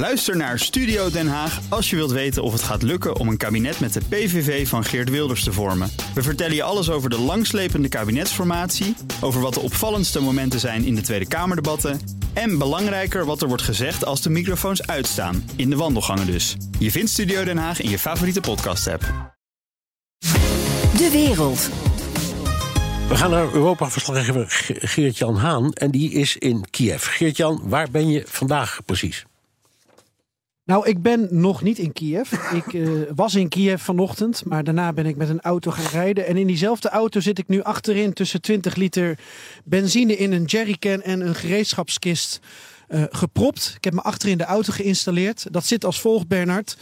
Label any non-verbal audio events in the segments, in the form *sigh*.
Luister naar Studio Den Haag als je wilt weten of het gaat lukken om een kabinet met de PVV van Geert Wilders te vormen. We vertellen je alles over de langslepende kabinetsformatie, over wat de opvallendste momenten zijn in de Tweede Kamerdebatten en belangrijker wat er wordt gezegd als de microfoons uitstaan, in de wandelgangen dus. Je vindt Studio Den Haag in je favoriete podcast-app. De wereld. We gaan naar Europa-verslaggever Geert-Jan Haan en die is in Kiev. Geert-Jan, waar ben je vandaag precies? Nou, ik ben nog niet in Kiev. Ik uh, was in Kiev vanochtend, maar daarna ben ik met een auto gaan rijden. En in diezelfde auto zit ik nu achterin tussen 20 liter benzine in een jerrycan en een gereedschapskist uh, gepropt. Ik heb me achterin de auto geïnstalleerd. Dat zit als volgt, Bernard.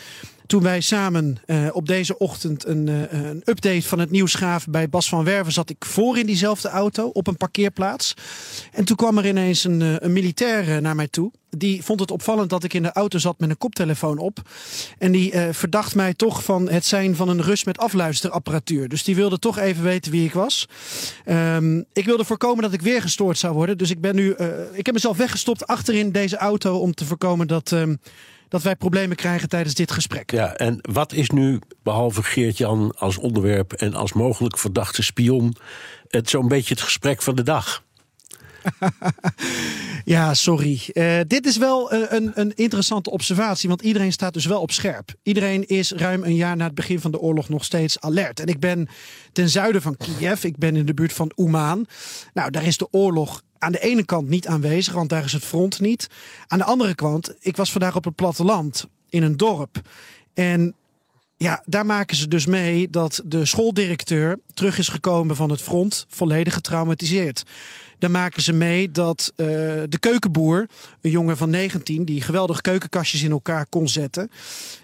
Toen wij samen uh, op deze ochtend een, uh, een, update van het nieuws gaven bij Bas van Werven, zat ik voor in diezelfde auto op een parkeerplaats. En toen kwam er ineens een, uh, een militair naar mij toe. Die vond het opvallend dat ik in de auto zat met een koptelefoon op. En die verdacht mij toch van het zijn van een Rus met afluisterapparatuur. Dus die wilde toch even weten wie ik was. Um, ik wilde voorkomen dat ik weer gestoord zou worden. Dus ik ben nu. ik heb mezelf weggestopt achterin deze auto om te voorkomen dat. Um, dat wij problemen krijgen tijdens dit gesprek. Ja, en wat is nu, behalve Geert-Jan als onderwerp en als mogelijk verdachte spion, het zo'n beetje het gesprek van de dag? *laughs* ja, sorry. Uh, dit is wel uh, een, een interessante observatie, want iedereen staat dus wel op scherp. Iedereen is ruim een jaar na het begin van de oorlog nog steeds alert. En ik ben ten zuiden van Kiev, ik ben in de buurt van Ouman. Nou, daar is de oorlog aan de ene kant niet aanwezig, want daar is het front niet. Aan de andere kant, ik was vandaag op het platteland in een dorp. En ja, daar maken ze dus mee dat de schooldirecteur terug is gekomen van het front, volledig getraumatiseerd. Daar maken ze mee dat uh, de keukenboer, een jongen van 19, die geweldige keukenkastjes in elkaar kon zetten,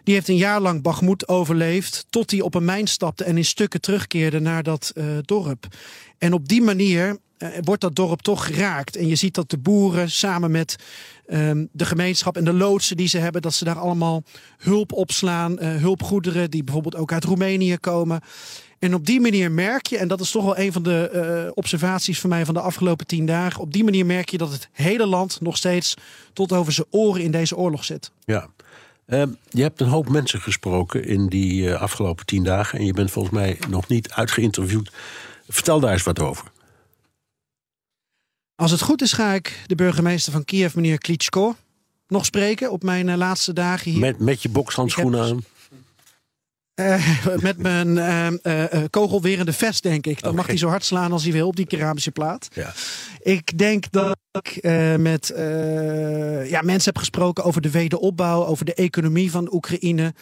die heeft een jaar lang Bagmoed overleefd, tot hij op een mijn stapte en in stukken terugkeerde naar dat uh, dorp. En op die manier uh, wordt dat dorp toch geraakt. En je ziet dat de boeren samen met um, de gemeenschap en de loodsen die ze hebben, dat ze daar allemaal hulp opslaan. Hulpgoederen die bijvoorbeeld ook uit Roemenië komen. En op die manier merk je, en dat is toch wel een van de uh, observaties van mij van de afgelopen tien dagen. Op die manier merk je dat het hele land nog steeds tot over zijn oren in deze oorlog zit. Ja. Uh, je hebt een hoop mensen gesproken in die uh, afgelopen tien dagen. En je bent volgens mij nog niet uitgeïnterviewd. Vertel daar eens wat over. Als het goed is, ga ik de burgemeester van Kiev, meneer Klitschko, nog spreken op mijn uh, laatste dagen hier. Met, met je bokshandschoenen aan? Uh, met mijn uh, uh, kogelwerende vest, denk ik. Dan okay. mag hij zo hard slaan als hij wil op die keramische plaat. Ja. Ik denk dat ik met ja, mensen heb gesproken over de wederopbouw, over de economie van Oekraïne.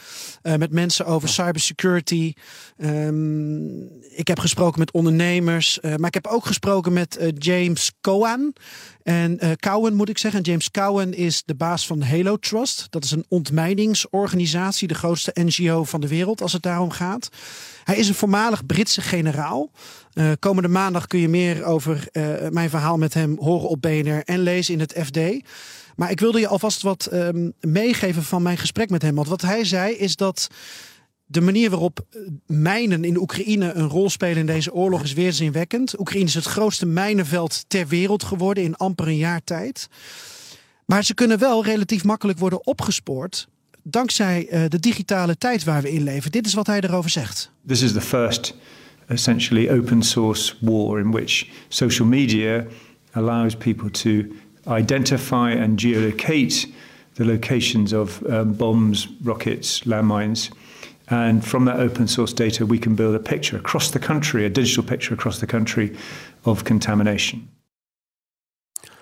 met mensen over cybersecurity. Um, ik heb gesproken met ondernemers. maar ik heb ook gesproken met James Cohen. En uh, Cowen moet ik zeggen. James Cowen is de baas van Halo Trust. Dat is een ontmijningsorganisatie, de grootste NGO van de wereld als het daarom gaat. Hij is een voormalig Britse generaal. Uh, komende maandag kun je meer over uh, mijn verhaal met hem horen op BNR en lezen in het FD. Maar ik wilde je alvast wat um, meegeven van mijn gesprek met hem. Want wat hij zei is dat de manier waarop mijnen in Oekraïne een rol spelen in deze oorlog is weerzinwekkend. Oekraïne is het grootste mijnenveld ter wereld geworden in amper een jaar tijd. Maar ze kunnen wel relatief makkelijk worden opgespoord dankzij uh, de digitale tijd waar we in leven. Dit is wat hij erover zegt. This is the first essentially open source war in which social media allows people to identify and geolocate the locations of um, bombs, rockets, landmines. And from that open source data, we can build a picture across the country, a digital picture across the country of contamination.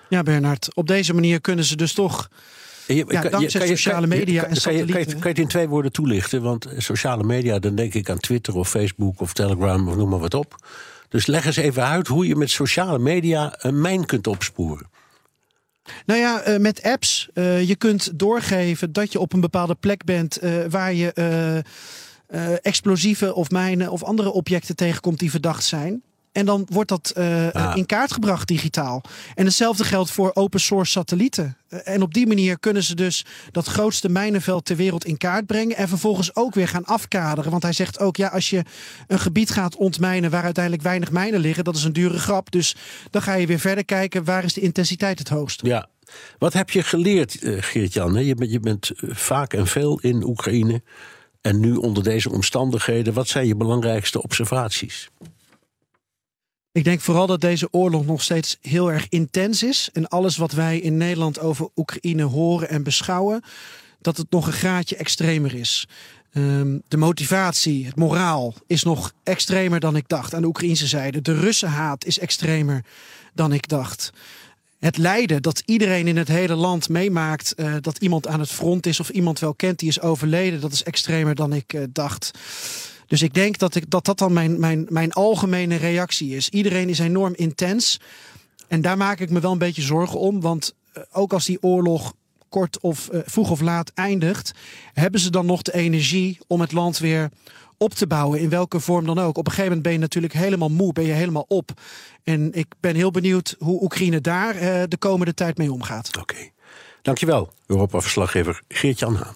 Ja, Bernard, op deze manier kunnen ze dus toch. Je, ja, dankzij je, sociale media en kan je, kan, je, kan je het in twee woorden toelichten? Want sociale media, dan denk ik aan Twitter of Facebook of Telegram of noem maar wat op. Dus leg eens even uit hoe je met sociale media een mijn kunt opsporen. Nou ja, uh, met apps. Uh, je kunt doorgeven dat je op een bepaalde plek bent uh, waar je explosieven of mijnen of andere objecten tegenkomt die verdacht zijn. En dan wordt dat uh, ah. in kaart gebracht digitaal. En hetzelfde geldt voor open source satellieten. En op die manier kunnen ze dus dat grootste mijnenveld ter wereld in kaart brengen. En vervolgens ook weer gaan afkaderen. Want hij zegt ook, ja, als je een gebied gaat ontmijnen waar uiteindelijk weinig mijnen liggen, dat is een dure grap. Dus dan ga je weer verder kijken, waar is de intensiteit het hoogst? Ja. Wat heb je geleerd, eh, Geert-Jan? Je, bent- je bent eh, vaak en veel in Oekraïne. En nu onder deze omstandigheden, wat zijn je belangrijkste observaties? Ik denk vooral dat deze oorlog nog steeds heel erg intens is. En alles wat wij in Nederland over Oekraïne horen en beschouwen, dat het nog een graadje extremer is. Ehm, de motivatie, het moraal is nog extremer dan ik dacht aan de Oekraïnse zijde. De Russenhaat is extremer dan ik dacht. Het lijden dat iedereen in het hele land meemaakt eh, dat iemand aan het front is of iemand wel kent die is overleden, dat is extremer dan ik eh, dacht. Dus ik denk dat ik, dat, dat dan mijn, mijn, mijn algemene reactie is. Iedereen is enorm intens. En daar maak ik me wel een beetje zorgen om. Want eh, ook als die oorlog kort of eh, vroeg of laat eindigt, hebben ze dan nog de energie om het land weer op te bouwen, in welke vorm dan ook. Op een gegeven moment ben je natuurlijk helemaal moe, ben je helemaal op. En ik ben heel benieuwd hoe Oekraïne daar eh, de komende tijd mee omgaat. Oké. Dankjewel, Europa-verslaggever Geert-Jan Haan.